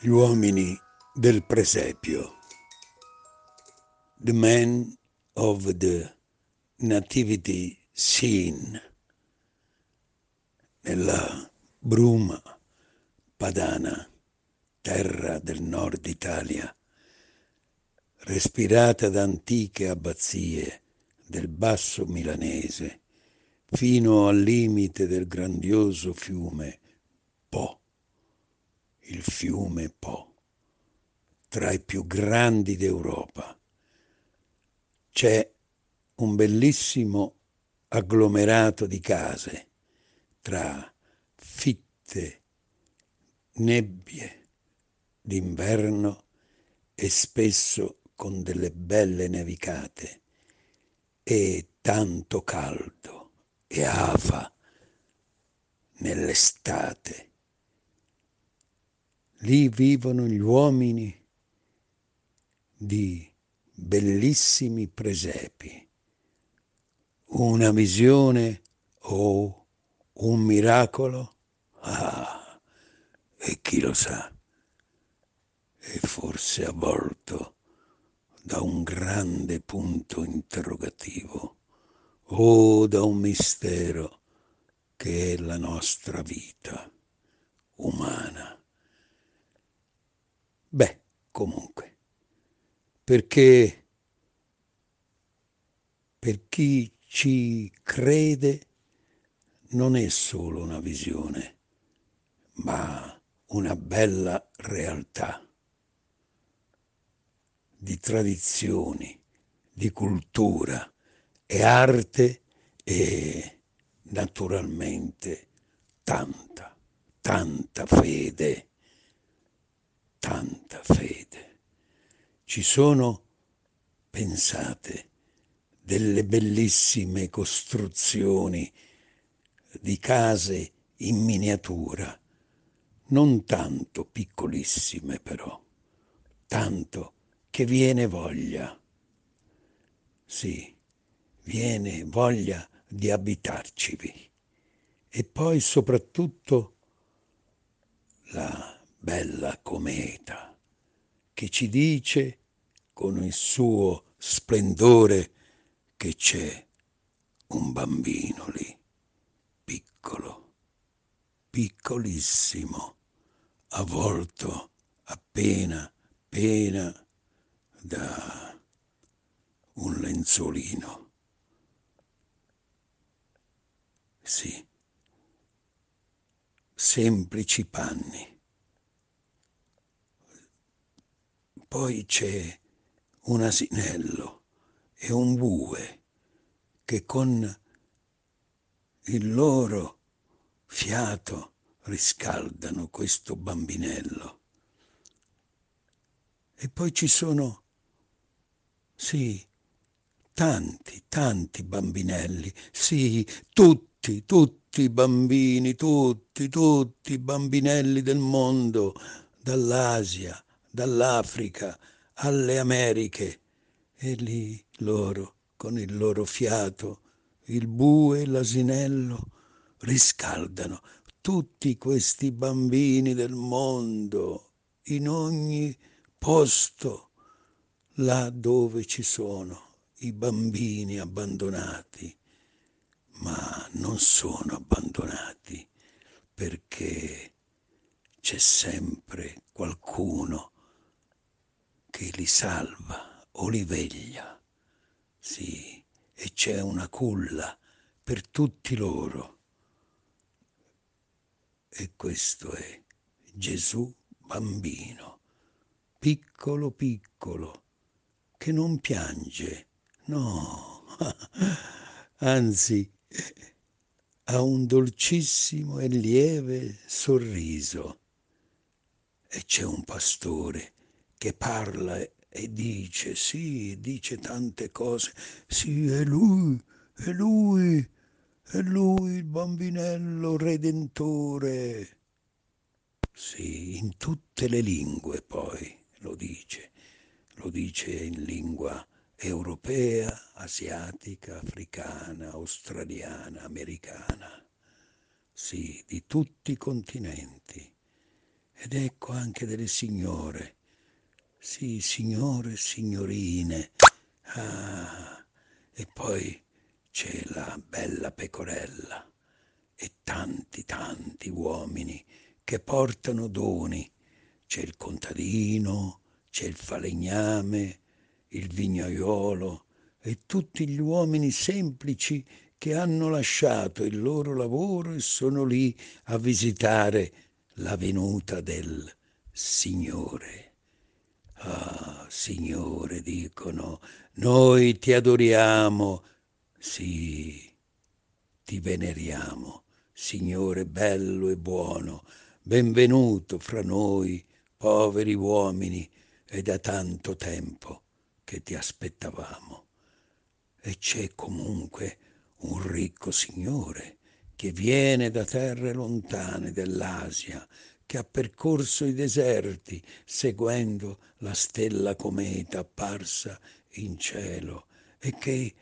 Gli uomini del presepio. The men of the nativity scene. Nella bruma padana, terra del nord Italia, respirata da antiche abbazie del basso milanese, fino al limite del grandioso fiume Po il fiume Po, tra i più grandi d'Europa. C'è un bellissimo agglomerato di case tra fitte nebbie d'inverno e spesso con delle belle nevicate e tanto caldo e afa nell'estate Lì vivono gli uomini di bellissimi presepi. Una visione o oh, un miracolo? Ah, e chi lo sa? E forse avvolto da un grande punto interrogativo o da un mistero che è la nostra vita umana. Beh, comunque, perché per chi ci crede non è solo una visione, ma una bella realtà di tradizioni, di cultura e arte e naturalmente tanta, tanta fede tanta fede. Ci sono, pensate, delle bellissime costruzioni di case in miniatura, non tanto piccolissime però, tanto che viene voglia. Sì, viene voglia di abitarcivi. E poi soprattutto la bella cometa, che ci dice con il suo splendore che c'è un bambino lì, piccolo, piccolissimo, avvolto appena, appena da un lenzolino. Sì, semplici panni Poi c'è un asinello e un bue che con il loro fiato riscaldano questo bambinello. E poi ci sono, sì, tanti, tanti bambinelli, sì, tutti, tutti i bambini, tutti, tutti i bambinelli del mondo, dall'Asia dall'Africa alle Americhe. E lì loro, con il loro fiato, il bue e l'asinello, riscaldano tutti questi bambini del mondo in ogni posto là dove ci sono i bambini abbandonati, ma non sono abbandonati perché c'è sempre qualcuno che li salva o li veglia. Sì, e c'è una culla per tutti loro. E questo è Gesù bambino, piccolo piccolo, che non piange, no, anzi ha un dolcissimo e lieve sorriso. E c'è un pastore che parla e dice, sì, dice tante cose, sì, è lui, è lui, è lui il bambinello redentore. Sì, in tutte le lingue poi lo dice, lo dice in lingua europea, asiatica, africana, australiana, americana, sì, di tutti i continenti. ed ecco anche delle signore, sì, signore e signorine. Ah, e poi c'è la bella pecorella e tanti, tanti uomini che portano doni. C'è il contadino, c'è il falegname, il vignaiolo e tutti gli uomini semplici che hanno lasciato il loro lavoro e sono lì a visitare la venuta del Signore. Ah, Signore, dicono, noi ti adoriamo, sì, ti veneriamo, Signore bello e buono, benvenuto fra noi, poveri uomini, è da tanto tempo che ti aspettavamo. E c'è comunque un ricco Signore che viene da terre lontane dell'Asia, che ha percorso i deserti seguendo la stella cometa apparsa in cielo e che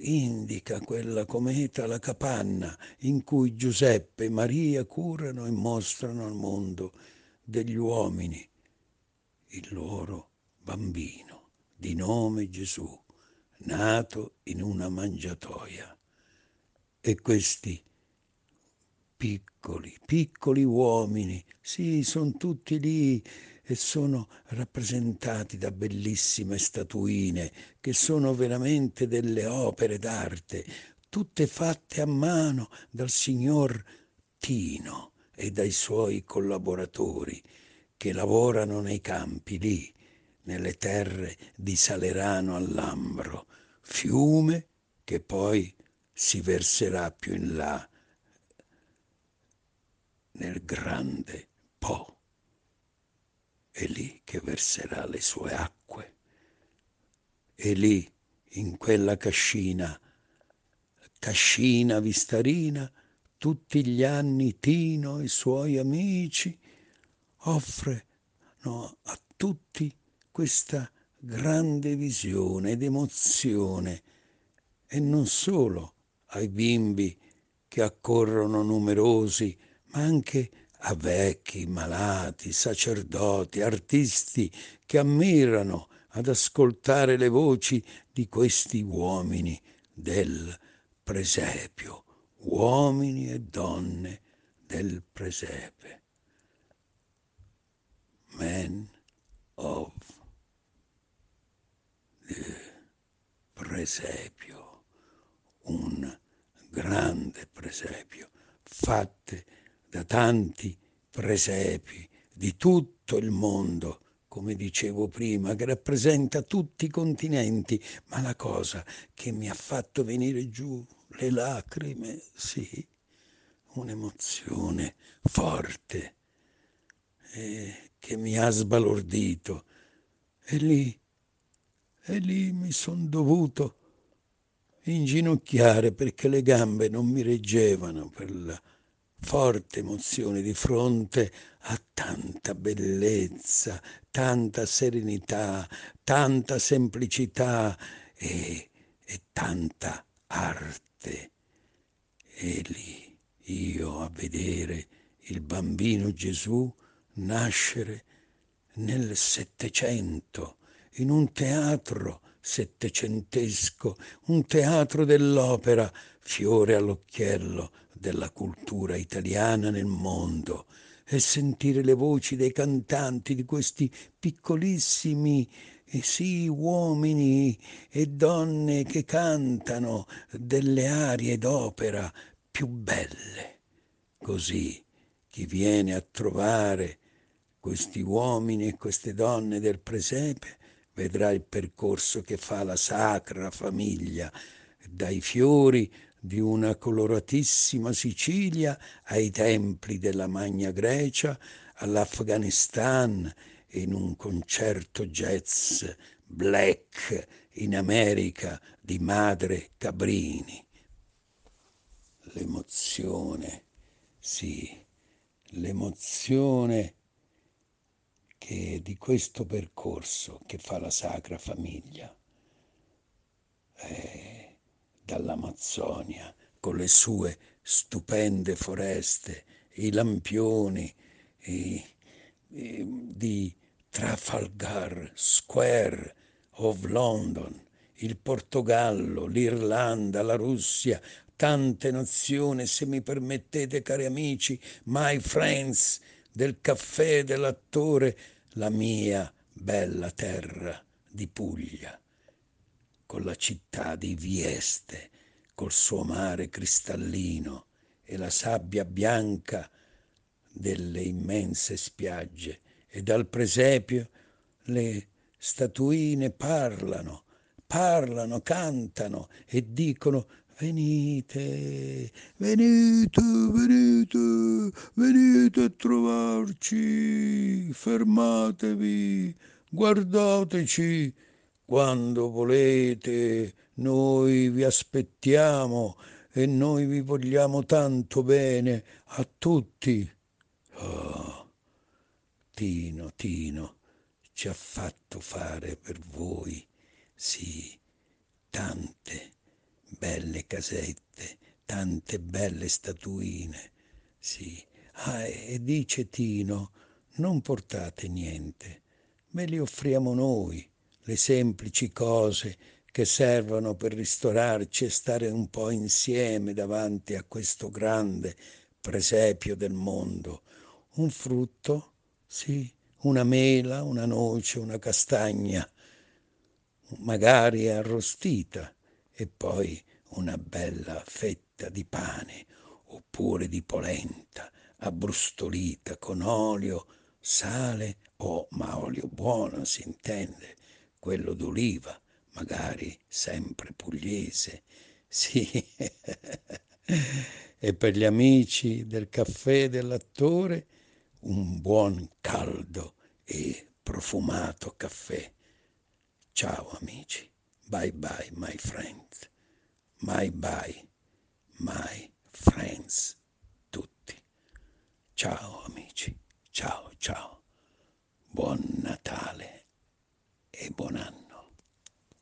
indica quella cometa la capanna in cui Giuseppe e Maria curano e mostrano al mondo degli uomini il loro bambino di nome Gesù, nato in una mangiatoia. E questi piccoli, piccoli uomini, sì, sono tutti lì e sono rappresentati da bellissime statuine che sono veramente delle opere d'arte, tutte fatte a mano dal signor Tino e dai suoi collaboratori che lavorano nei campi lì, nelle terre di Salerano all'Ambro, fiume che poi si verserà più in là nel grande Po. È lì che verserà le sue acque. È lì, in quella cascina, cascina vistarina, tutti gli anni Tino e i suoi amici offrono a tutti questa grande visione ed emozione e non solo ai bimbi che accorrono numerosi ma anche a vecchi, malati, sacerdoti, artisti che ammirano ad ascoltare le voci di questi uomini del presepio, uomini e donne del presepe. Men of the presepio, un grande presepio, fatte da tanti presepi di tutto il mondo, come dicevo prima, che rappresenta tutti i continenti, ma la cosa che mi ha fatto venire giù le lacrime, sì, un'emozione forte eh, che mi ha sbalordito. E lì, e lì mi son dovuto inginocchiare perché le gambe non mi reggevano per la forte emozione di fronte a tanta bellezza, tanta serenità, tanta semplicità e, e tanta arte. E lì io a vedere il bambino Gesù nascere nel Settecento, in un teatro settecentesco, un teatro dell'opera, fiore all'occhiello della cultura italiana nel mondo e sentire le voci dei cantanti di questi piccolissimi eh sì, uomini e donne che cantano delle arie d'opera più belle. Così chi viene a trovare questi uomini e queste donne del presepe vedrà il percorso che fa la sacra famiglia, dai fiori di una coloratissima Sicilia ai templi della Magna Grecia, all'Afghanistan, in un concerto jazz black in America di Madre Cabrini. L'emozione, sì, l'emozione che di questo percorso che fa la Sacra Famiglia. Eh, dall'Amazzonia con le sue stupende foreste, i lampioni, eh, eh, di Trafalgar Square of London, il Portogallo, l'Irlanda, la Russia, tante nazioni, se mi permettete, cari amici, my friends, del caffè dell'attore, la mia bella terra di Puglia, con la città di Vieste, col suo mare cristallino e la sabbia bianca delle immense spiagge, e dal presepio le statuine parlano, parlano, cantano e dicono venite, venite, venite, venite a trovarci, fermatevi, guardateci, quando volete, noi vi aspettiamo e noi vi vogliamo tanto bene a tutti. Oh, Tino, Tino, ci ha fatto fare per voi, sì, tante belle casette, tante belle statuine, sì. Ah, e dice Tino, non portate niente, ve li offriamo noi, le semplici cose che servono per ristorarci e stare un po' insieme davanti a questo grande presepio del mondo. Un frutto, sì, una mela, una noce, una castagna, magari arrostita, e poi una bella fetta di pane oppure di polenta abbrustolita con olio, sale o, ma olio buono si intende, quello d'oliva, magari sempre pugliese, sì. e per gli amici del caffè dell'attore un buon caldo e profumato caffè. Ciao amici, bye bye my friends, bye bye my friends tutti. Ciao amici, ciao ciao, buon Natale e buon anno.